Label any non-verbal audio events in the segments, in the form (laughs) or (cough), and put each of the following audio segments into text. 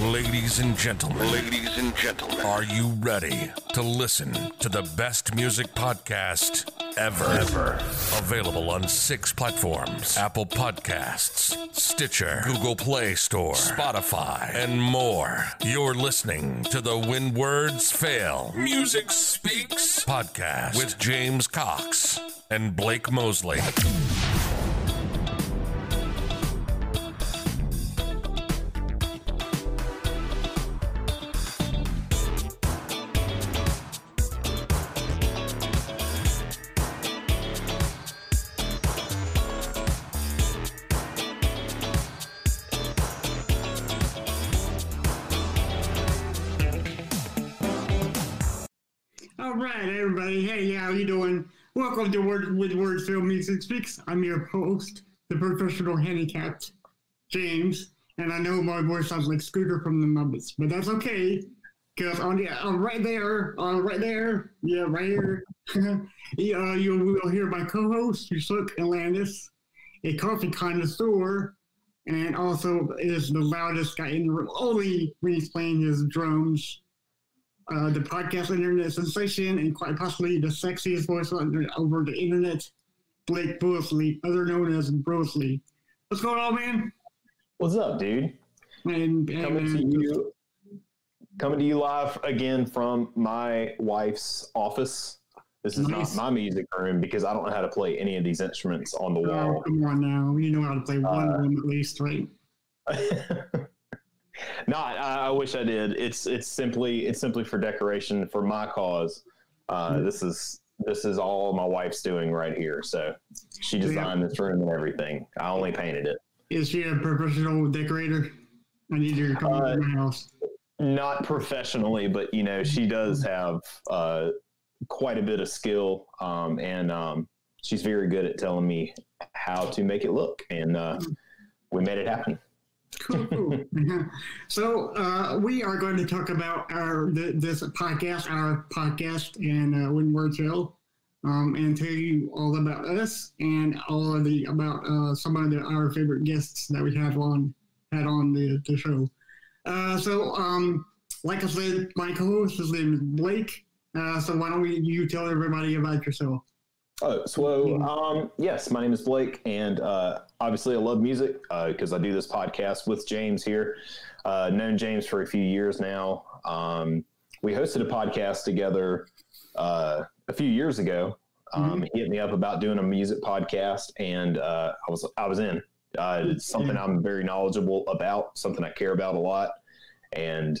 Ladies and gentlemen, ladies and gentlemen, are you ready to listen to the best music podcast ever? Ever. Available on six platforms Apple Podcasts, Stitcher, Google Play Store, Spotify, and more. You're listening to the When Words Fail Music Speaks podcast with James Cox and Blake Mosley. All right, everybody. Hey, how you doing? Welcome to Word with Word Film Music Speaks. I'm your host, the professional handicapped James, and I know my voice sounds like Scooter from the Muppets, but that's okay because on the uh, right there, uh, right there, yeah, right here, (laughs) yeah, uh, you will hear my co-host Yusuk and Landis, a coffee connoisseur, and also is the loudest guy in the room, only when he's playing his drums uh, the podcast internet sensation and quite possibly the sexiest voice over the internet, Blake Brosley, other known as Brosley. What's going on, man? What's up, dude? And, and coming to you, coming to you live again from my wife's office. This is nice. not my music room because I don't know how to play any of these instruments on the oh, wall. come on now, you know how to play one uh, of them at least, right? (laughs) Not. I, I, wish I did. It's it's simply it's simply for decoration for my cause. Uh, mm-hmm. This is this is all my wife's doing right here. So she designed yeah. this room and everything. I only painted it. Is she a professional decorator? I need her to come uh, to my house. Not professionally, but you know she does have uh, quite a bit of skill, um, and um, she's very good at telling me how to make it look, and uh, we made it happen cool, cool. (laughs) so uh, we are going to talk about our the, this podcast, our podcast, and uh, words fail, um, and tell you all about us and all of the about uh, some of the, our favorite guests that we have on had on the, the show. Uh, so, um, like I said, my co-host his name is Blake. Uh, so why don't we you tell everybody about yourself? Oh, so um, yes, my name is Blake, and uh, obviously I love music because uh, I do this podcast with James here. Uh, known James for a few years now. Um, we hosted a podcast together uh, a few years ago. Um, mm-hmm. He hit me up about doing a music podcast, and uh, I was I was in. Uh, it's something I'm very knowledgeable about, something I care about a lot, and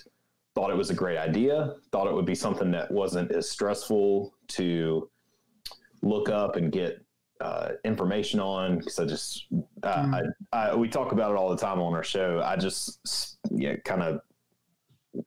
thought it was a great idea. Thought it would be something that wasn't as stressful to look up and get uh, information on because I just uh, mm. I, I, we talk about it all the time on our show. I just yeah kind of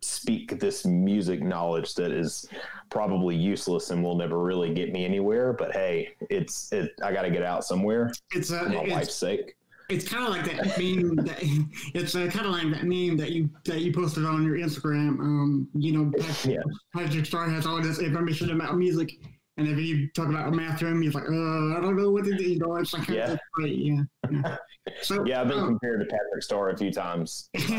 speak this music knowledge that is probably useless and will never really get me anywhere. But hey, it's it. I got to get out somewhere. It's a, for my it's, wife's sake. It's kind of like that meme. That, (laughs) it's uh, kind of like that meme that you that you posted on your Instagram. Um, you know, Patrick, (laughs) yeah. Patrick Star has all this information about music and if you talk about a math to him, he's like, uh, I don't know what to do. You know, it's like, yeah. Yeah. yeah. (laughs) So, yeah, I've been um, compared to Patrick Star a few times. (laughs)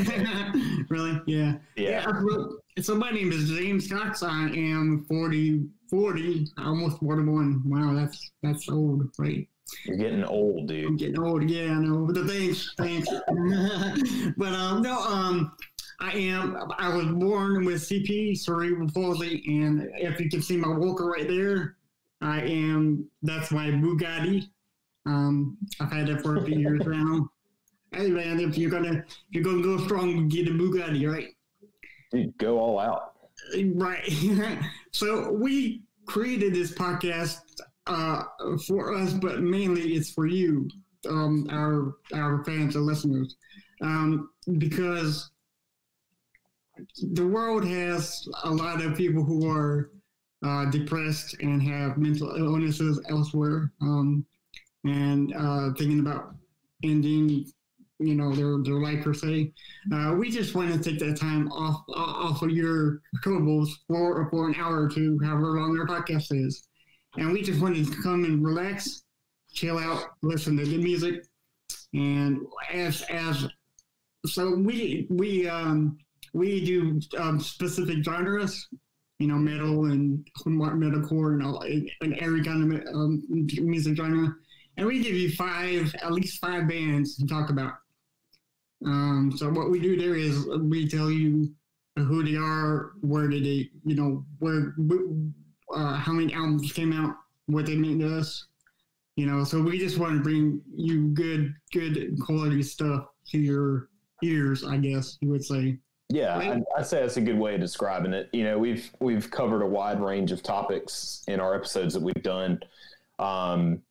really? Yeah. Yeah. yeah so my name is James Cox. I am 40, 40, almost 41. Wow, that's that's old, right? You're getting old, dude. I'm getting old. Yeah, I know. But the thanks, thanks. (laughs) but um, no, um, I am. I was born with CP, cerebral palsy, and if you can see my walker right there, I am. That's my Bugatti. Um, I've had that for a few years now. Hey man, if you're gonna if you're gonna go strong, get a Bugatti, right? Go all out. Right. (laughs) so we created this podcast uh, for us, but mainly it's for you, um, our our fans and listeners, um, because the world has a lot of people who are uh, depressed and have mental illnesses elsewhere, um, and uh, thinking about ending, you know, their their life per se. Uh, we just want to take that time off off of your troubles for for an hour or two, however long our podcast is, and we just wanted to come and relax, chill out, listen to the music, and as as so we we um we do um, specific genres, you know, metal and metalcore and all, and every kind of um, music genre. And we give you five, at least five bands to talk about. Um, so what we do there is we tell you who they are, where did they, you know, where, uh, how many albums came out, what they mean to us, you know. So we just want to bring you good, good quality stuff to your ears, I guess you would say. Yeah, I'd, I'd, say that's a good way of describing it. You know, we've we've covered a wide range of topics in our episodes that we've done. Um,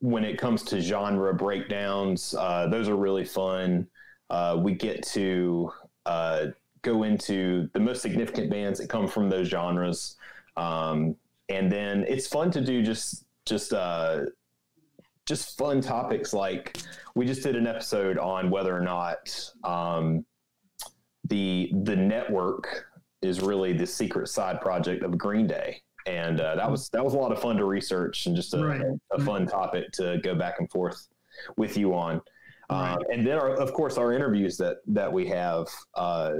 when it comes to genre breakdowns, uh, those are really fun. Uh, we get to uh, go into the most significant bands that come from those genres, um, and then it's fun to do just just uh, just fun topics like we just did an episode on whether or not um, the the network is really the secret side project of Green Day, and uh, that was that was a lot of fun to research and just a, right. a fun topic to go back and forth with you on. Right. Um, and then, our, of course, our interviews that that we have. Uh,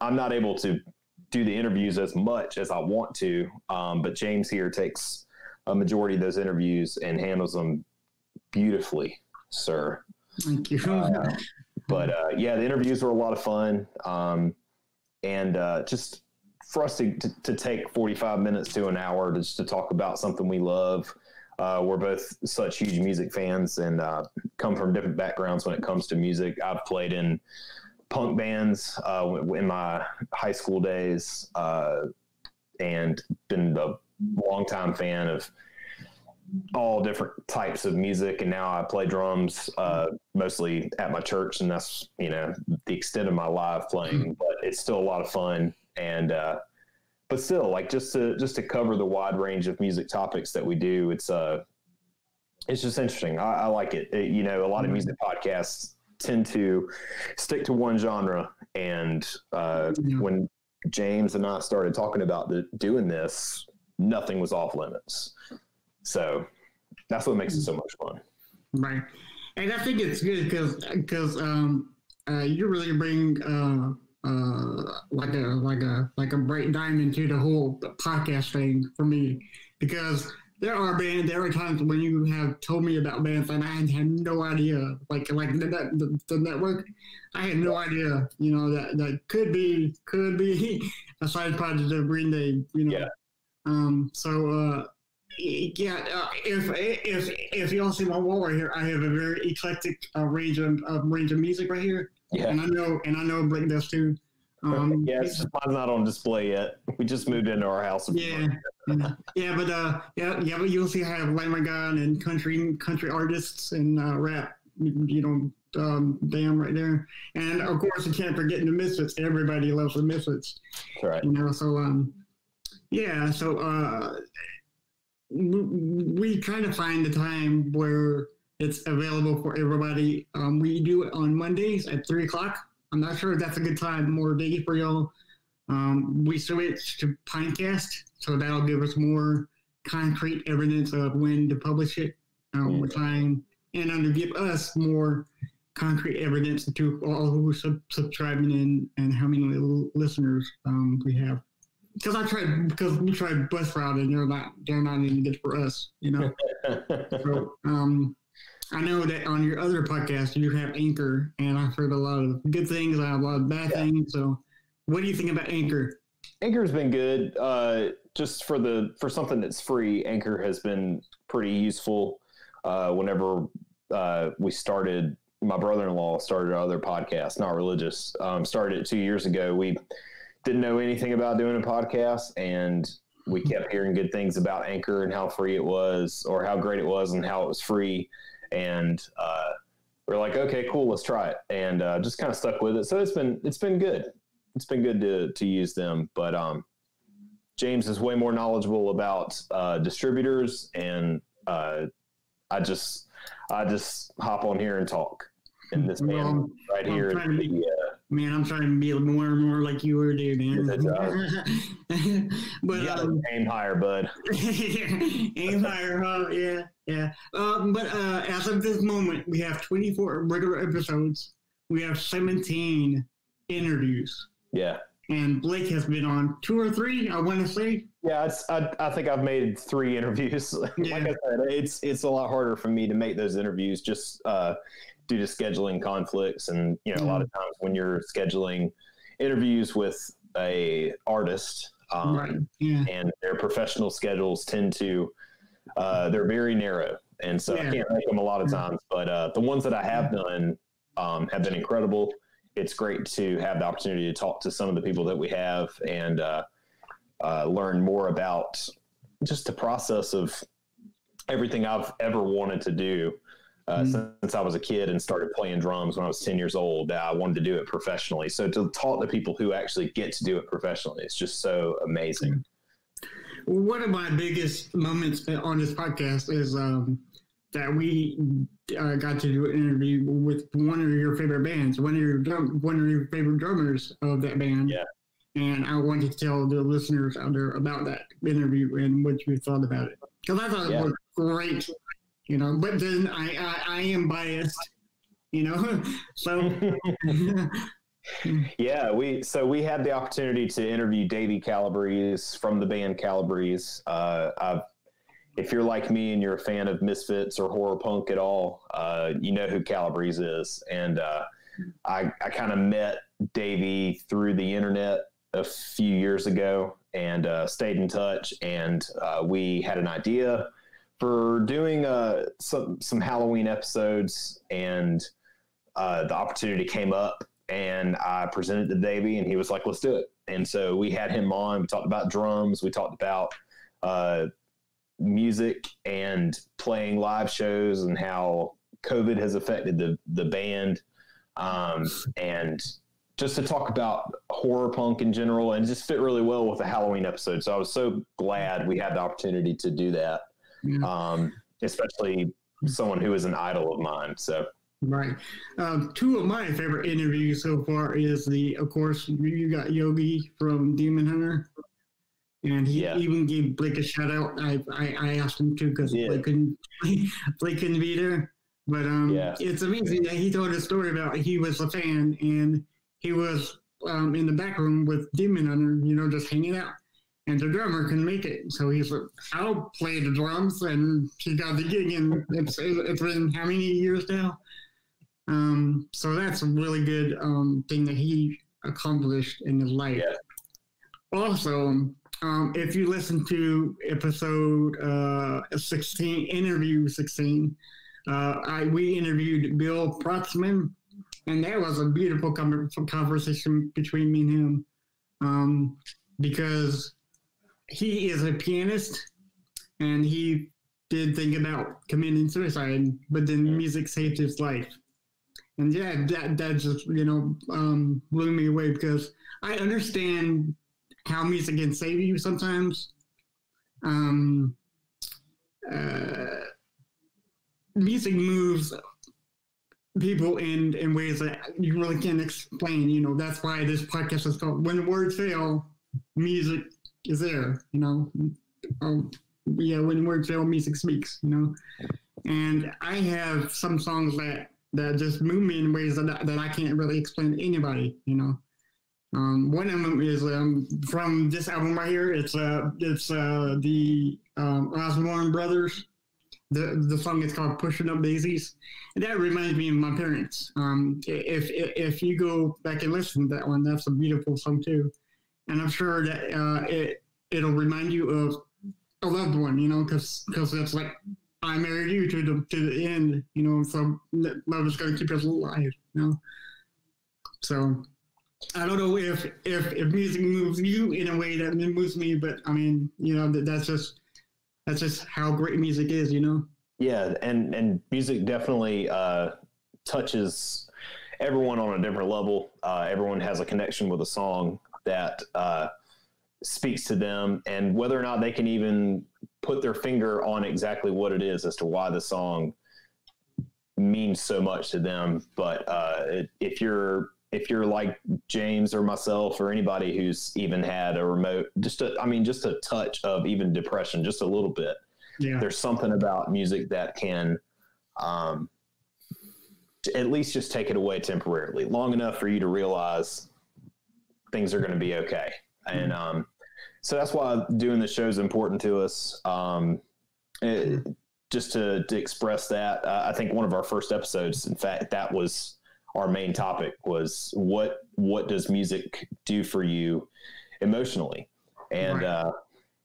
I'm not able to do the interviews as much as I want to, um, but James here takes a majority of those interviews and handles them beautifully, sir. Thank you. Uh, but uh, yeah, the interviews were a lot of fun. Um, and uh, just for us to, to, to, take 45 minutes to an hour to, just to talk about something we love. Uh, we're both such huge music fans and uh, come from different backgrounds when it comes to music. I've played in punk bands uh, in my high school days and been a longtime fan of all different types of music and now i play drums uh, mostly at my church and that's you know the extent of my live playing mm-hmm. but it's still a lot of fun and uh, but still like just to just to cover the wide range of music topics that we do it's uh it's just interesting i, I like it. it. you know a lot of music podcasts tend to stick to one genre and uh, yeah. when james and i started talking about the, doing this nothing was off limits so that's what makes it so much fun. Right. And I think it's good because because um, uh, you really bring uh, uh, like a like a like a bright diamond to the whole podcast thing for me because there are bands there are times when you have told me about bands and I had no idea like like the, the, the network I had no idea you know that that could be could be (laughs) a side project of Green Day you know yeah. um so uh yeah, uh, if if if you all see my wall right here, I have a very eclectic uh, range of uh, range of music right here. Yeah, and I know, and I know Blake does too. Um, yes, mine's not on display yet. We just moved into our house. Yeah, yeah, but uh, yeah, yeah, but you'll see I have Lamb of God and country country artists and uh, rap. You know, um, damn right there. And of course, you can't forget the Misfits. Everybody loves the Misfits. That's right. You know, so um, yeah, so uh we try to find a time where it's available for everybody. Um, we do it on Mondays at three o'clock. I'm not sure if that's a good time more day for y'all. Um, we switch to Pinecast, so that'll give us more concrete evidence of when to publish it, um, mm. time, and to give us more concrete evidence to all who are sub- subscribing in and how many listeners um, we have because I tried because we tried Buzzsprout and they're not they're not even good for us, you know. (laughs) so um, I know that on your other podcast you have Anchor, and I've heard a lot of good things. I have a lot of bad yeah. things. So, what do you think about Anchor? Anchor's been good. Uh, just for the for something that's free, Anchor has been pretty useful. Uh, whenever uh, we started, my brother-in-law started other podcast, not religious. Um, started it two years ago. We didn't know anything about doing a podcast and we kept hearing good things about Anchor and how free it was or how great it was and how it was free. And uh, we're like, okay, cool, let's try it. And uh, just kind of stuck with it. So it's been, it's been good. It's been good to, to use them. But um, James is way more knowledgeable about uh, distributors. And uh, I just, I just hop on here and talk. And this man well, right here, the, uh, Man, I'm trying to be more and more like you were, dude, man. (laughs) but you um, aim higher, bud. (laughs) aim higher, huh? Yeah, yeah. Um, but uh, as of this moment, we have 24 regular episodes. We have 17 interviews. Yeah. And Blake has been on two or three, I want to say. Yeah, I, I think I've made three (laughs) interviews. Yeah. I said, it's it's a lot harder for me to make those interviews just uh, due to scheduling conflicts, and you know, a lot of times when you're scheduling interviews with a artist, um, right. Yeah. and their professional schedules tend to uh, they're very narrow, and so I can't make them a lot of Yeah. times. But uh, the ones that I have done um, have been incredible. It's great to have the opportunity to talk to some of the people that we have and uh, uh, learn more about just the process of everything I've ever wanted to do. Uh, Mm. Since I was a kid and started playing drums when I was 10 years old, I wanted to do it professionally. So to talk to people who actually get to do it professionally, it's just so amazing. One of my biggest moments on this podcast is um, that we uh, got to do an interview with one of your favorite bands, one of your drum, one of your favorite drummers of that band. Yeah. And I wanted to tell the listeners out there about that interview and what you thought about it because I thought Yeah. it was great, you know. But then I I, I am biased, you know, (laughs) so (laughs) Yeah, we so we had the opportunity to interview Davey Calabrese from the band Calabrese. Uh, I've, if you're like me and you're a fan of Misfits or horror punk at all, uh, you know who Calabrese is. And uh, I, I kind of met Davey through the internet a few years ago and uh, stayed in touch. And uh, we had an idea for doing uh, some some Halloween episodes, and uh, the opportunity came up and I presented to Davey, and he was like, "Let's do it." And so we had him on. We talked about drums. We talked about uh, music and playing live shows and how COVID has affected the the band, um, and just to talk about horror punk in general, and just fit really well with the Halloween episode. So I was so glad we had the opportunity to do that, Yeah. um, especially someone who is an idol of mine. So. Right. Um, two of my favorite interviews so far is the, of course, you got Yogi from Demon Hunter, and he Yeah. even gave Blake a shout out. I I, I asked him to because Yeah. Blake couldn't (laughs) Blake couldn't be there, but um, Yeah. it's amazing that he told a story about he was a fan and he was um in the back room with Demon Hunter, you know, just hanging out. And the drummer couldn't make it, so he's like, "I'll play the drums," and he got the gig. And it's it's been how many years now? Um, so that's a really good um, thing that he accomplished in his life. Yeah. Also, um, if you listen to episode uh, 16, interview 16, uh, I, we interviewed Bill Protzman, and that was a beautiful com- conversation between me and him um, because he is a pianist and he did think about committing suicide, but then music saved his life and yeah, that that just you know um, blew me away because I understand how music can save you sometimes. Um, uh, music moves people in in ways that you really can't explain. You know, that's why this podcast is called "When Words Fail." Music is there. You know, um, yeah, when words fail, music speaks. You know, and I have some songs that that just move me in ways that, that I can't really explain to anybody, you know. Um, one of them is um, from this album right here. It's uh, it's uh, the um, Osborne Brothers. The the song is called "Pushing Up Daisies," and that reminds me of my parents. Um, if, if if you go back and listen to that one, that's a beautiful song too, and I'm sure that uh, it it'll remind you of a loved one, you know, because because it's like I married you to the to the end, you know. So love is going to keep us alive, you know. So I don't know if if if music moves you in a way that moves me, but I mean, you know, that, that's just that's just how great music is, you know. Yeah, and and music definitely uh, touches everyone on a different level. Uh, everyone has a connection with a song that uh, speaks to them, and whether or not they can even put their finger on exactly what it is as to why the song means so much to them. But uh, it, if you're if you're like James or myself or anybody who's even had a remote, just a, I mean, just a touch of even depression, just a little bit Yeah. there's something about music that can um, at least just take it away temporarily, long enough for you to realize things are going to be okay. And um, so that's why doing the show is important to us. Um, it, just to, to express that, uh, I think one of our first episodes, in fact, that was our main topic was what what does music do for you emotionally, and Right. uh,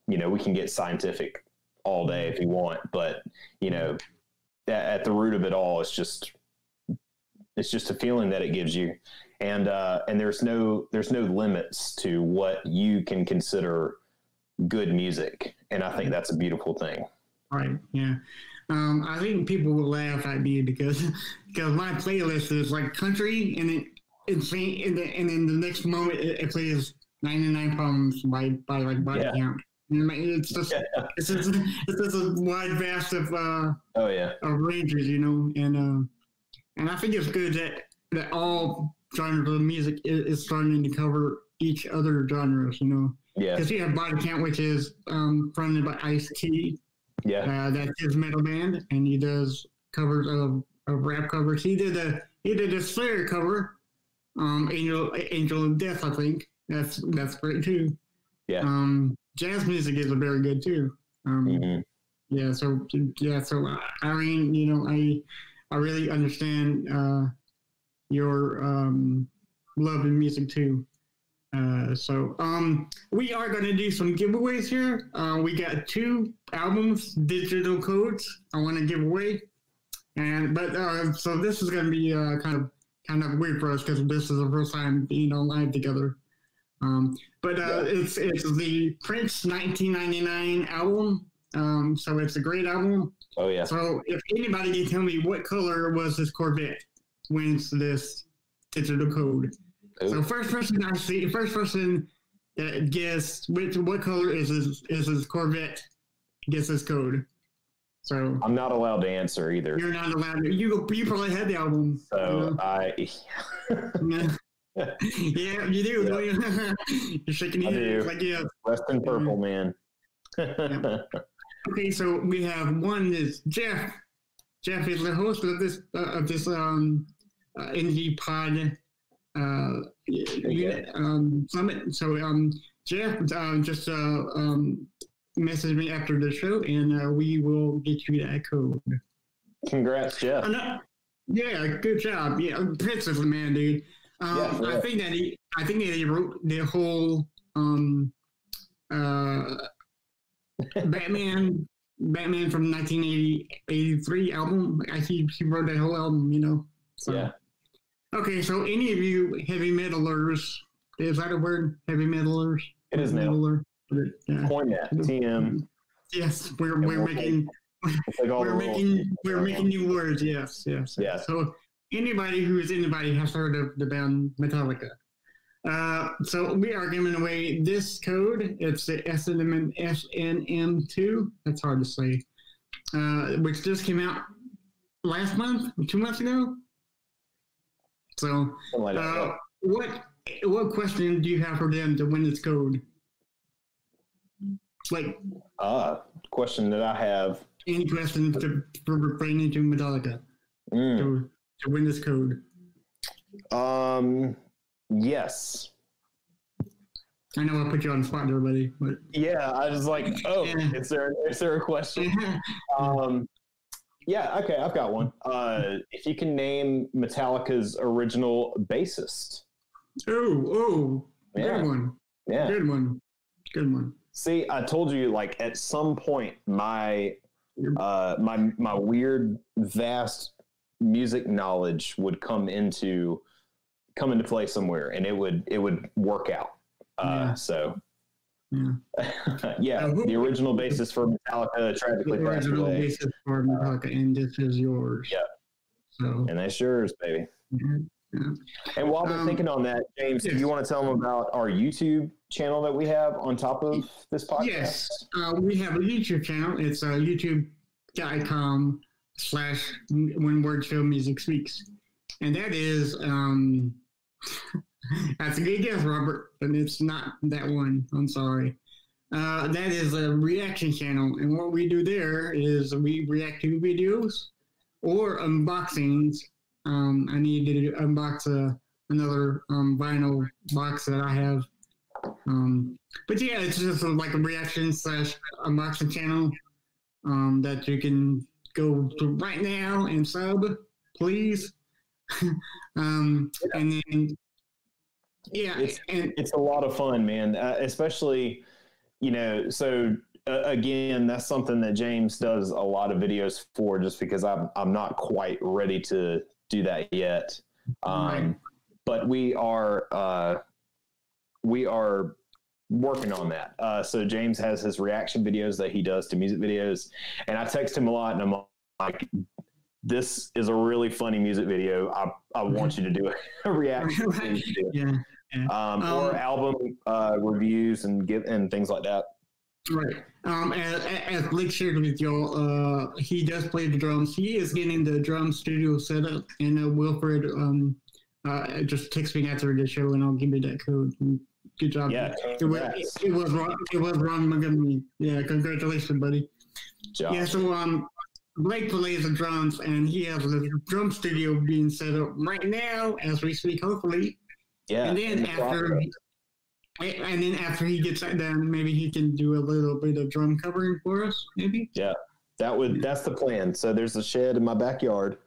you know we can get scientific all day if you want, but you know at, at the root of it all, it's just it's just a feeling that it gives you, and uh, and there's no there's no limits to what you can consider good music, and I think that's a beautiful thing. Right. Yeah. Um, I think people will laugh at me because because my playlist is like country and it it's and, then- and then the next moment it, it plays 99 problems by by like body Yeah. count. It's just it's just it's just a wide vast of uh Oh yeah, of ranges, you know, and uh, and I think it's good that that all genres of music is, is starting to cover each other genres, you know, yeah, because you have body count, which is um, fronted by Ice T. yeah, Uh, that's his metal band, and he does covers of, of rap covers. He did a he did a Slayer cover, um, Angel Angel of Death, I think. That's that's great too. Yeah. Um, jazz music is very good too. Um, hmm yeah. So yeah. So I mean, you know, I I really understand uh, your um, love in music too. Uh, so um, we are going to do some giveaways here. Uh, we got two albums, digital codes. I want to give away, and but uh, so this is going to be uh, kind of kind of weird for us because this is the first time being on live together. Um, but uh, it's it's the Prince 1999 album. Um, so it's a great album. Oh yeah, So if anybody can tell me what color was this Corvette wins this digital code. So first person I see, first person that guess which what color is his is his Corvette gets this code. So I'm not allowed to answer either. you're not allowed to. You you probably had the album. So I, (laughs) yeah, yeah, you do. don't you? (laughs) You're shaking your head like yeah. rest in purple, man. (laughs) Okay, so we have one is Jeff. Jeff is the host of this uh, of this um uh, indie pod uh um summit. So um Jeff uh, just uh um messaged me after the show, and uh, we will get you that code. Congrats, Jeff. Yeah, good job. Yeah, the man, dude. Um, Yeah, I think that he, I think that he wrote the whole um, uh, Batman, Batman from 1983 album. I he, he wrote that whole album, you know. So, Yeah. Okay, so any of you heavy metalers, is that a word? Heavy metalers. It is now. Metaler? Yeah. Coin that. TM. Yes, we're And we're making Like all we're making we're making new words. Yes, yes. Yeah. So anybody who is anybody has heard of the band Metallica. Uh, so we are giving away this code. It's the SNM S&M2. That's hard to say. Uh, which just came out last month, two months ago. So, Something like that. uh, what what question do you have for them to win this code? Like Uh, question that I have. any questions to for bring into Metallica Mm. to, to win this code? Um, yes. I know I put you on the spot there, buddy, but Yeah, I was like, oh, is there is there a question? (laughs) Um, yeah, okay, I've got one. Uh, if you can name Metallica's original bassist. oh, oh, Yeah, good one, yeah. good one, good one. See, I told you, like at some point, my uh, my my weird, vast music knowledge would come into come into play somewhere, and it would it would work out. Uh, Yeah. So, Yeah. (laughs) yeah, Uh, the original basis for Metallica The tragically passed original away, basis for Metallica, and this is yours. Yeah. So, and that's yours, baby. yeah. And while we're Um, thinking on that, James, do you want to tell them about our YouTube channel that we have on top of this podcast? Yes, uh, we have a YouTube channel. It's uh, youtube.com slash when word show music speaks. And that is, um, that's a good guess, Robert, but it's not that one. I'm sorry. Uh, that is a reaction channel. And what we do there is we react to videos or unboxings. Um, I need to unbox a, another um, vinyl box that I have. Um, but yeah, it's just a, like a reaction slash unboxing channel um, that you can go to right now and sub, please. (laughs) um, and then yeah, it's, and it's a lot of fun, man. Uh, especially, you know, so uh, again, that's something that James does a lot of videos for, just because I'm I'm not quite ready to do that yet. Um, right. But we are uh, we are working on that. Uh, so James has his reaction videos that he does to music videos, and I text him a lot, and I'm like, "This is a really funny music video. I I want you to do (laughs) a reaction." yeah. Um, um, or um, album uh, reviews and give and things like that. Right. Um, as, as Blake shared with y'all, uh, he does play the drums. He is getting the drum studio set up, and uh, Wilfred um, uh, just text me after the show, and I'll give you that code. Good job. Yeah, it was, it was Ron. It was Ron McGovney. Yeah, congratulations, buddy. Job. Yeah. So um, Blake plays the drums, and he has a drum studio being set up right now as we speak. Hopefully. Yeah. And then after. And then after he gets that done, maybe he can do a little bit of drum covering for us. Maybe. Yeah, that would. That's the plan. So there's a shed in my backyard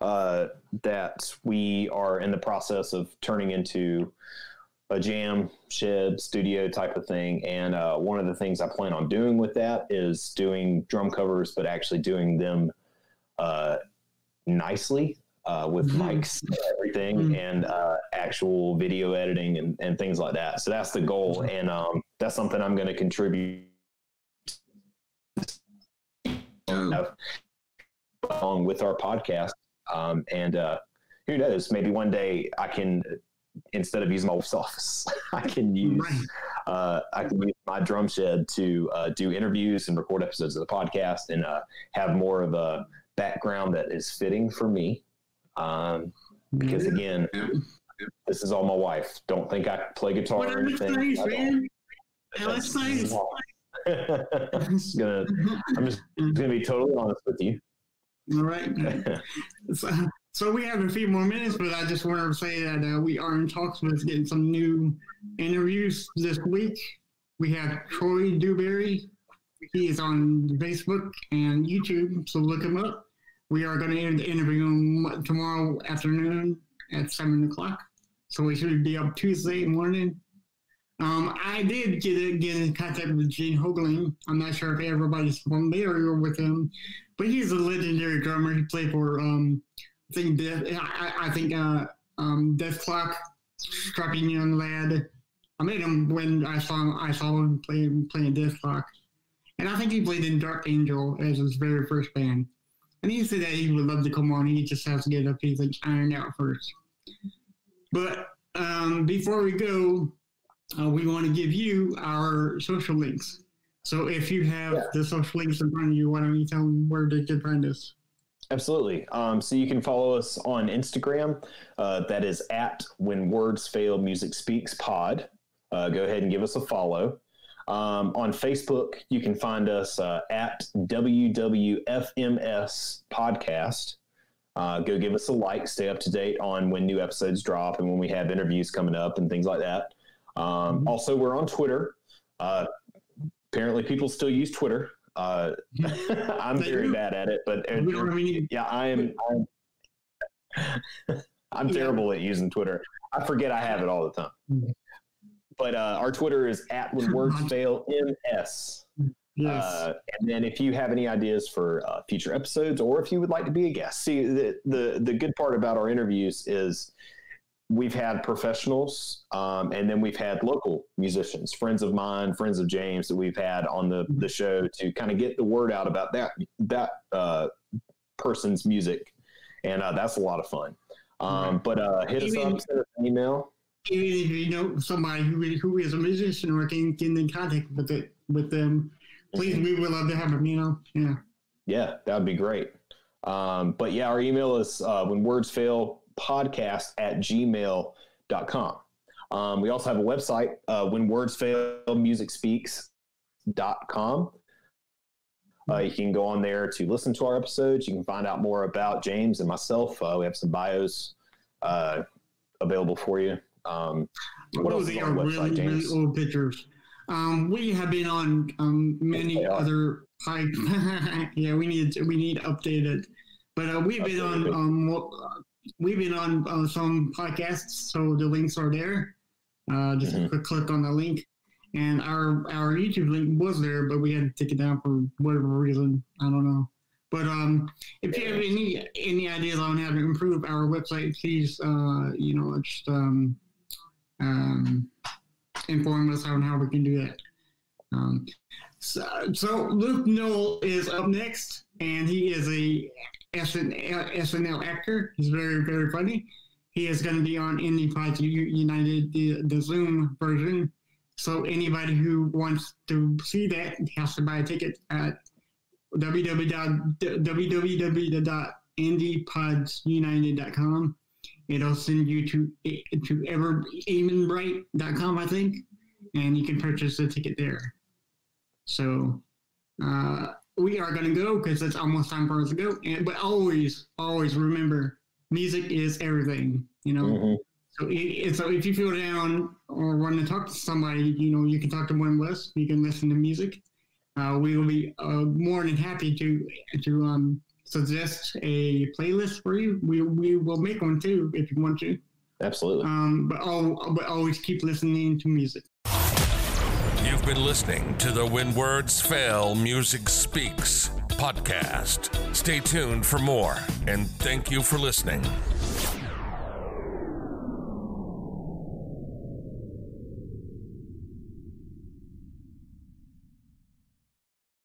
uh, that we are in the process of turning into a jam shed studio type of thing. And uh, one of the things I plan on doing with that is doing drum covers, but actually doing them uh, nicely uh, with mm-hmm. mics and everything mm-hmm. and uh, actual video editing and, and things like that. So that's the goal. And um, that's something I'm going to contribute along with our podcast. Um, and uh, who knows, maybe one day I can instead of using my office, (laughs) I can use uh, I can use my drum shed to uh, do interviews and record episodes of the podcast and uh, have more of a background that is fitting for me. Um, because again, this is all my wife. Don't think I play guitar or anything. Nice, man. That's nice. I'm (laughs) just gonna I'm just (laughs) gonna be totally honest with you. All right. so, so we have a few more minutes, but I just wanted to say that uh, we are in talks with getting some new interviews this week. We have Troy Dewberry. He is on Facebook and YouTube, so look him up. We are going to interview him tomorrow afternoon at 7 o'clock. So we should be up Tuesday morning. Um, I did get get in contact with Gene Hoglan. I'm not sure if everybody's familiar with him, but he's a legendary drummer. He played for um, think Death, I, I think uh, um, Dethklok, Strapping Young Lad. I met him when I saw I saw him playing playing Dethklok, and I think he played in Dark Angel as his very first band. And he said that he would love to come on. He just has to get up. He's like ironed out first. But um, before we go, uh, we want to give you our social links. So if you have yeah. the social links in front of you, why don't you tell them where they can find us? Absolutely. Um, so you can follow us on Instagram. Uh, that is at When Words Fail Music Speaks Pod. Uh, go ahead and give us a follow. Um, on Facebook, you can find us uh, at WWFMS Podcast. Uh, go give us a like, stay up to date on when new episodes drop and when we have interviews coming up and things like that. Um, mm-hmm. Also, we're on Twitter. Uh, apparently, people still use Twitter. Uh, (laughs) I'm very bad at it, but yeah, I am. I'm, (laughs) I'm terrible at using Twitter. I forget I have it all the time. But uh, our Twitter is at when words (laughs) fail ms. Yes. Uh, and then if you have any ideas for uh, future episodes, or if you would like to be a guest, see the the the good part about our interviews is we've had professionals, um, and then we've had local musicians, friends of mine, friends of James that we've had on the the show to kind of get the word out about that that uh, person's music, and uh, that's a lot of fun. Um, but uh, hit us up, send us an email even if you know somebody who is, who is a musician or can get in contact with it with them, please we would love to have them. You know, yeah, yeah, that would be great. Um, but yeah, our email is uh, when words fail podcast at gmail.com. Um, we also have a website, uh, when words fail music speaks.com. Uh, you can go on there to listen to our episodes. You can find out more about James and myself. Uh, we have some bios uh, available for you. Um, what oh, else they are really, website, really James? old pictures. Um, we have been on um, many other high. (laughs) yeah, we need we need updated, but uh, we've been on um, we've been on uh, some podcasts, so the links are there. Uh, just a Mhm. quick click on the link, and our our YouTube link was there, but we had to take it down for whatever reason. I don't know. But um, if you have any any ideas on how to improve our website, please uh, you know just um, um, inform us on how we can do that. Um, so, so Luke Null is up next, and he is a SNL, actor. He's very, very funny. He is going to be on Indie Pod United, the, the Zoom version. So anybody who wants to see that has to buy a ticket at www.indiepodsunited.com. It'll send you to to everevenbright.com, I think, and you can purchase a ticket there. So uh, we are going to go because it's almost time for us to go. And, but always, always remember, music is everything. You know. Mhm. So, it, so if you feel down or want to talk to somebody, you know, you can talk to one of us. You can listen to music. Uh, we will be uh, more than happy to to um, suggest a playlist for you. We, we will make one too if you want to. Absolutely. Um, but all, but always keep listening to music. You've been listening to the When Words Fail Music Speaks podcast. Stay tuned for more, and thank you for listening.